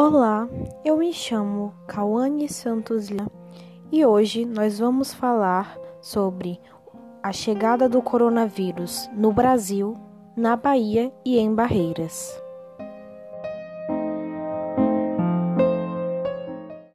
Olá, eu me chamo Cauane Santos Lima e hoje nós vamos falar sobre a chegada do coronavírus no Brasil, na Bahia e em Barreiras.